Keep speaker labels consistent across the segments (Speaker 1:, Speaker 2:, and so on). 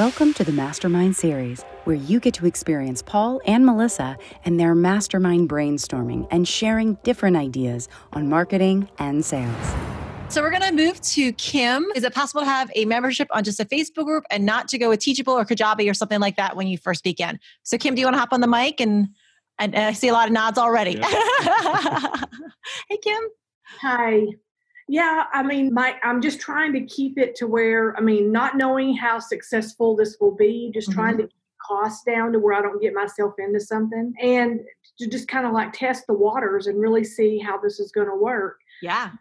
Speaker 1: Welcome to the Mastermind Series, where you get to experience Paul and Melissa and their mastermind brainstorming and sharing different ideas on marketing and sales.
Speaker 2: So we're going to move to Kim. Is it possible to have a membership on just a Facebook group and not to go with Teachable or Kajabi or something like that when you first begin? So Kim, do you want to hop on the mic and and, I see a lot of nods already. hey Kim.
Speaker 3: Hi. Yeah, I mean, my I'm just trying to keep it to where I mean, not knowing how successful this will be, just mm-hmm. trying to keep costs down to where I don't get myself into something, and to just kind of like test the waters and really see how this is going to work.
Speaker 2: Yeah,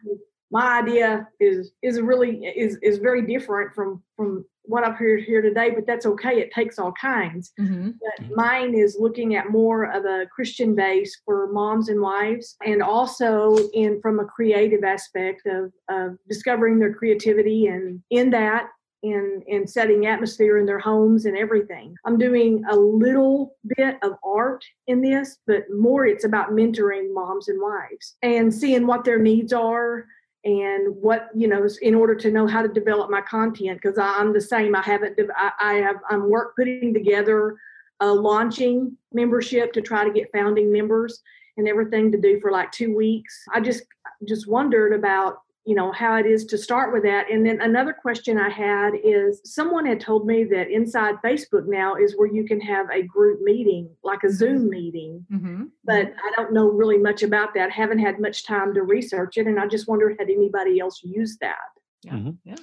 Speaker 3: my idea is is really is is very different from from what I've heard here today, but that's okay. It takes all kinds. Mm-hmm. But mine is looking at more of a Christian base for moms and wives, and also in from a creative aspect of, of discovering their creativity, and in that, in in setting atmosphere in their homes and everything. I'm doing a little bit of art in this, but more it's about mentoring moms and wives and seeing what their needs are and what you know in order to know how to develop my content because i'm the same i haven't I, I have i'm work putting together a launching membership to try to get founding members and everything to do for like two weeks. I just just wondered about you know how it is to start with that and then another question i had is someone had told me that inside facebook now is where you can have a group meeting like a mm-hmm. zoom meeting mm-hmm. but i don't know really much about that haven't had much time to research it and i just wondered had anybody else used that
Speaker 4: yeah mm-hmm. yeah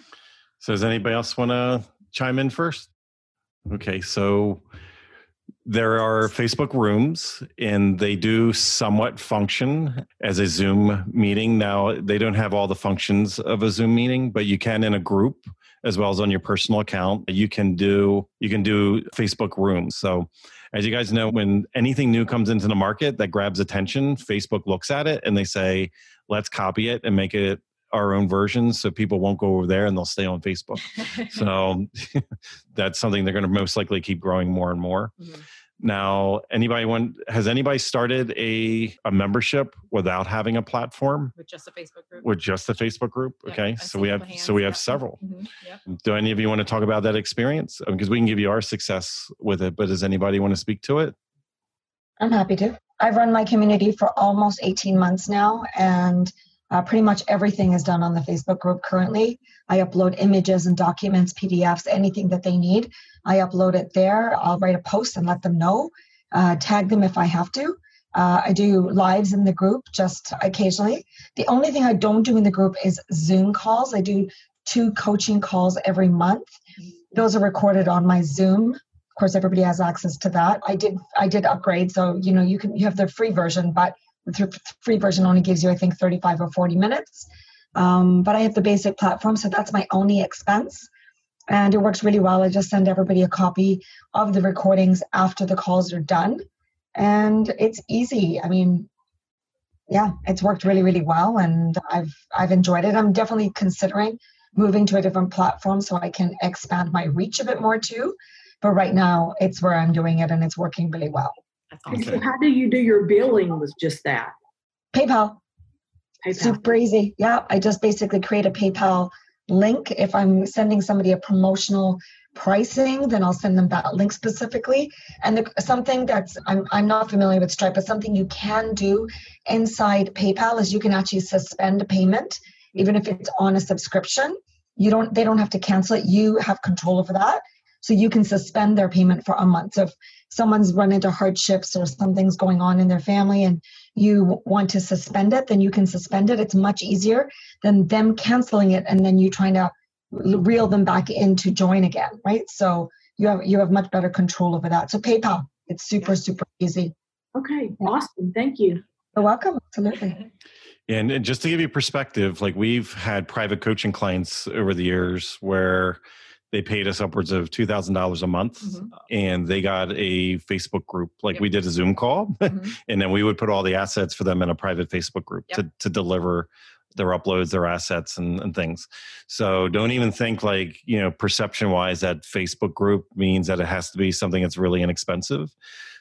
Speaker 4: so does anybody else want to chime in first okay so there are Facebook rooms, and they do somewhat function as a Zoom meeting. Now, they don't have all the functions of a Zoom meeting, but you can in a group as well as on your personal account. You can do you can do Facebook rooms. So, as you guys know, when anything new comes into the market that grabs attention, Facebook looks at it and they say, "Let's copy it and make it our own versions so people won't go over there and they'll stay on Facebook. so that's something they're going to most likely keep growing more and more. Mm-hmm. Now, anybody want has anybody started a a membership without having a platform?
Speaker 2: With just a Facebook group.
Speaker 4: With just a Facebook group. Okay. so we have hands. so we have several. Mm-hmm. Yep. Do any of you want to talk about that experience? Because we can give you our success with it, but does anybody want to speak to it?
Speaker 5: I'm happy to. I've run my community for almost 18 months now and uh, pretty much everything is done on the Facebook group currently. I upload images and documents, PDFs, anything that they need. I upload it there. I'll write a post and let them know, uh, tag them if I have to. Uh, I do lives in the group just occasionally. The only thing I don't do in the group is Zoom calls. I do two coaching calls every month. Those are recorded on my Zoom. Of course, everybody has access to that. I did I did upgrade, so you know you can you have the free version, but the free version only gives you, I think, 35 or 40 minutes. Um, but I have the basic platform, so that's my only expense. And it works really well. I just send everybody a copy of the recordings after the calls are done. And it's easy. I mean, yeah, it's worked really, really well and I've I've enjoyed it. I'm definitely considering moving to a different platform so I can expand my reach a bit more too. But right now it's where I'm doing it and it's working really well.
Speaker 3: Awesome. So how do you do your billing with just that?
Speaker 5: PayPal. PayPal. Super easy. Yeah, I just basically create a PayPal link. If I'm sending somebody a promotional pricing, then I'll send them that link specifically. And the, something that's I'm I'm not familiar with Stripe, but something you can do inside PayPal is you can actually suspend a payment, even if it's on a subscription. You don't they don't have to cancel it. You have control over that. So you can suspend their payment for a month. So if someone's run into hardships or something's going on in their family and you want to suspend it, then you can suspend it. It's much easier than them canceling it and then you trying to reel them back in to join again, right? So you have you have much better control over that. So PayPal, it's super super easy.
Speaker 3: Okay, awesome. Thank you.
Speaker 5: You're welcome. Absolutely.
Speaker 4: And, And just to give you perspective, like we've had private coaching clients over the years where they paid us upwards of two thousand dollars a month, mm-hmm. and they got a Facebook group. Like yep. we did a Zoom call, mm-hmm. and then we would put all the assets for them in a private Facebook group yep. to to deliver their uploads, their assets, and, and things. So don't even think like you know perception wise that Facebook group means that it has to be something that's really inexpensive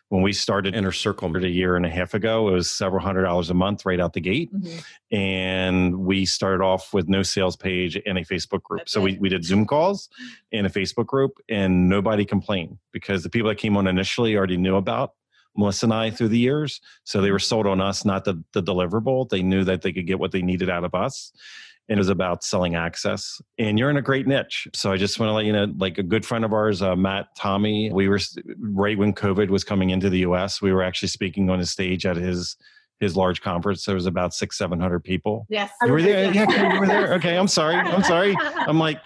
Speaker 4: when we started Inner Circle a year and a half ago, it was several hundred dollars a month right out the gate. Mm-hmm. And we started off with no sales page and a Facebook group. That's so we, we did Zoom calls in a Facebook group and nobody complained because the people that came on initially already knew about Melissa and I through the years. So they were sold on us, not the, the deliverable. They knew that they could get what they needed out of us and it was about selling access. And you're in a great niche. So I just want to let you know, like a good friend of ours, uh, Matt Tommey, we were right when COVID was coming into the US, we were actually speaking on a stage at his his large conference. There was about six, seven hundred people.
Speaker 2: Yes.
Speaker 4: You were there. Yeah, you were there. Okay. I'm sorry. I'm sorry. I'm like,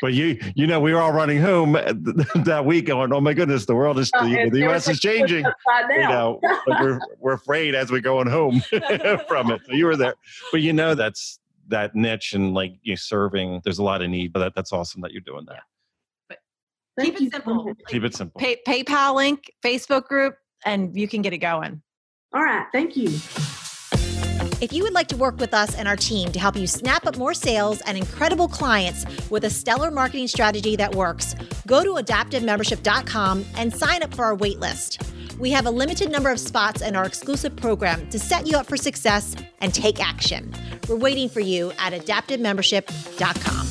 Speaker 4: but you you know we were all running home that week going oh my goodness the world is the, the us is changing you know we're, we're afraid as we're going home from it so you were there but you know that's that niche and like you know, serving there's a lot of need but that, that's awesome that you're doing that.
Speaker 2: Yeah. but keep it simple.
Speaker 4: keep it simple.
Speaker 2: Pay, paypal link facebook group and you can get it going.
Speaker 3: All right. Thank you.
Speaker 2: If you would like to work with us and our team to help you snap up more sales and incredible clients with a stellar marketing strategy that works, go to adaptivemembership.com and sign up for our waitlist. We have a limited number of spots in our exclusive program to set you up for success and take action. We're waiting for you at adaptivemembership.com.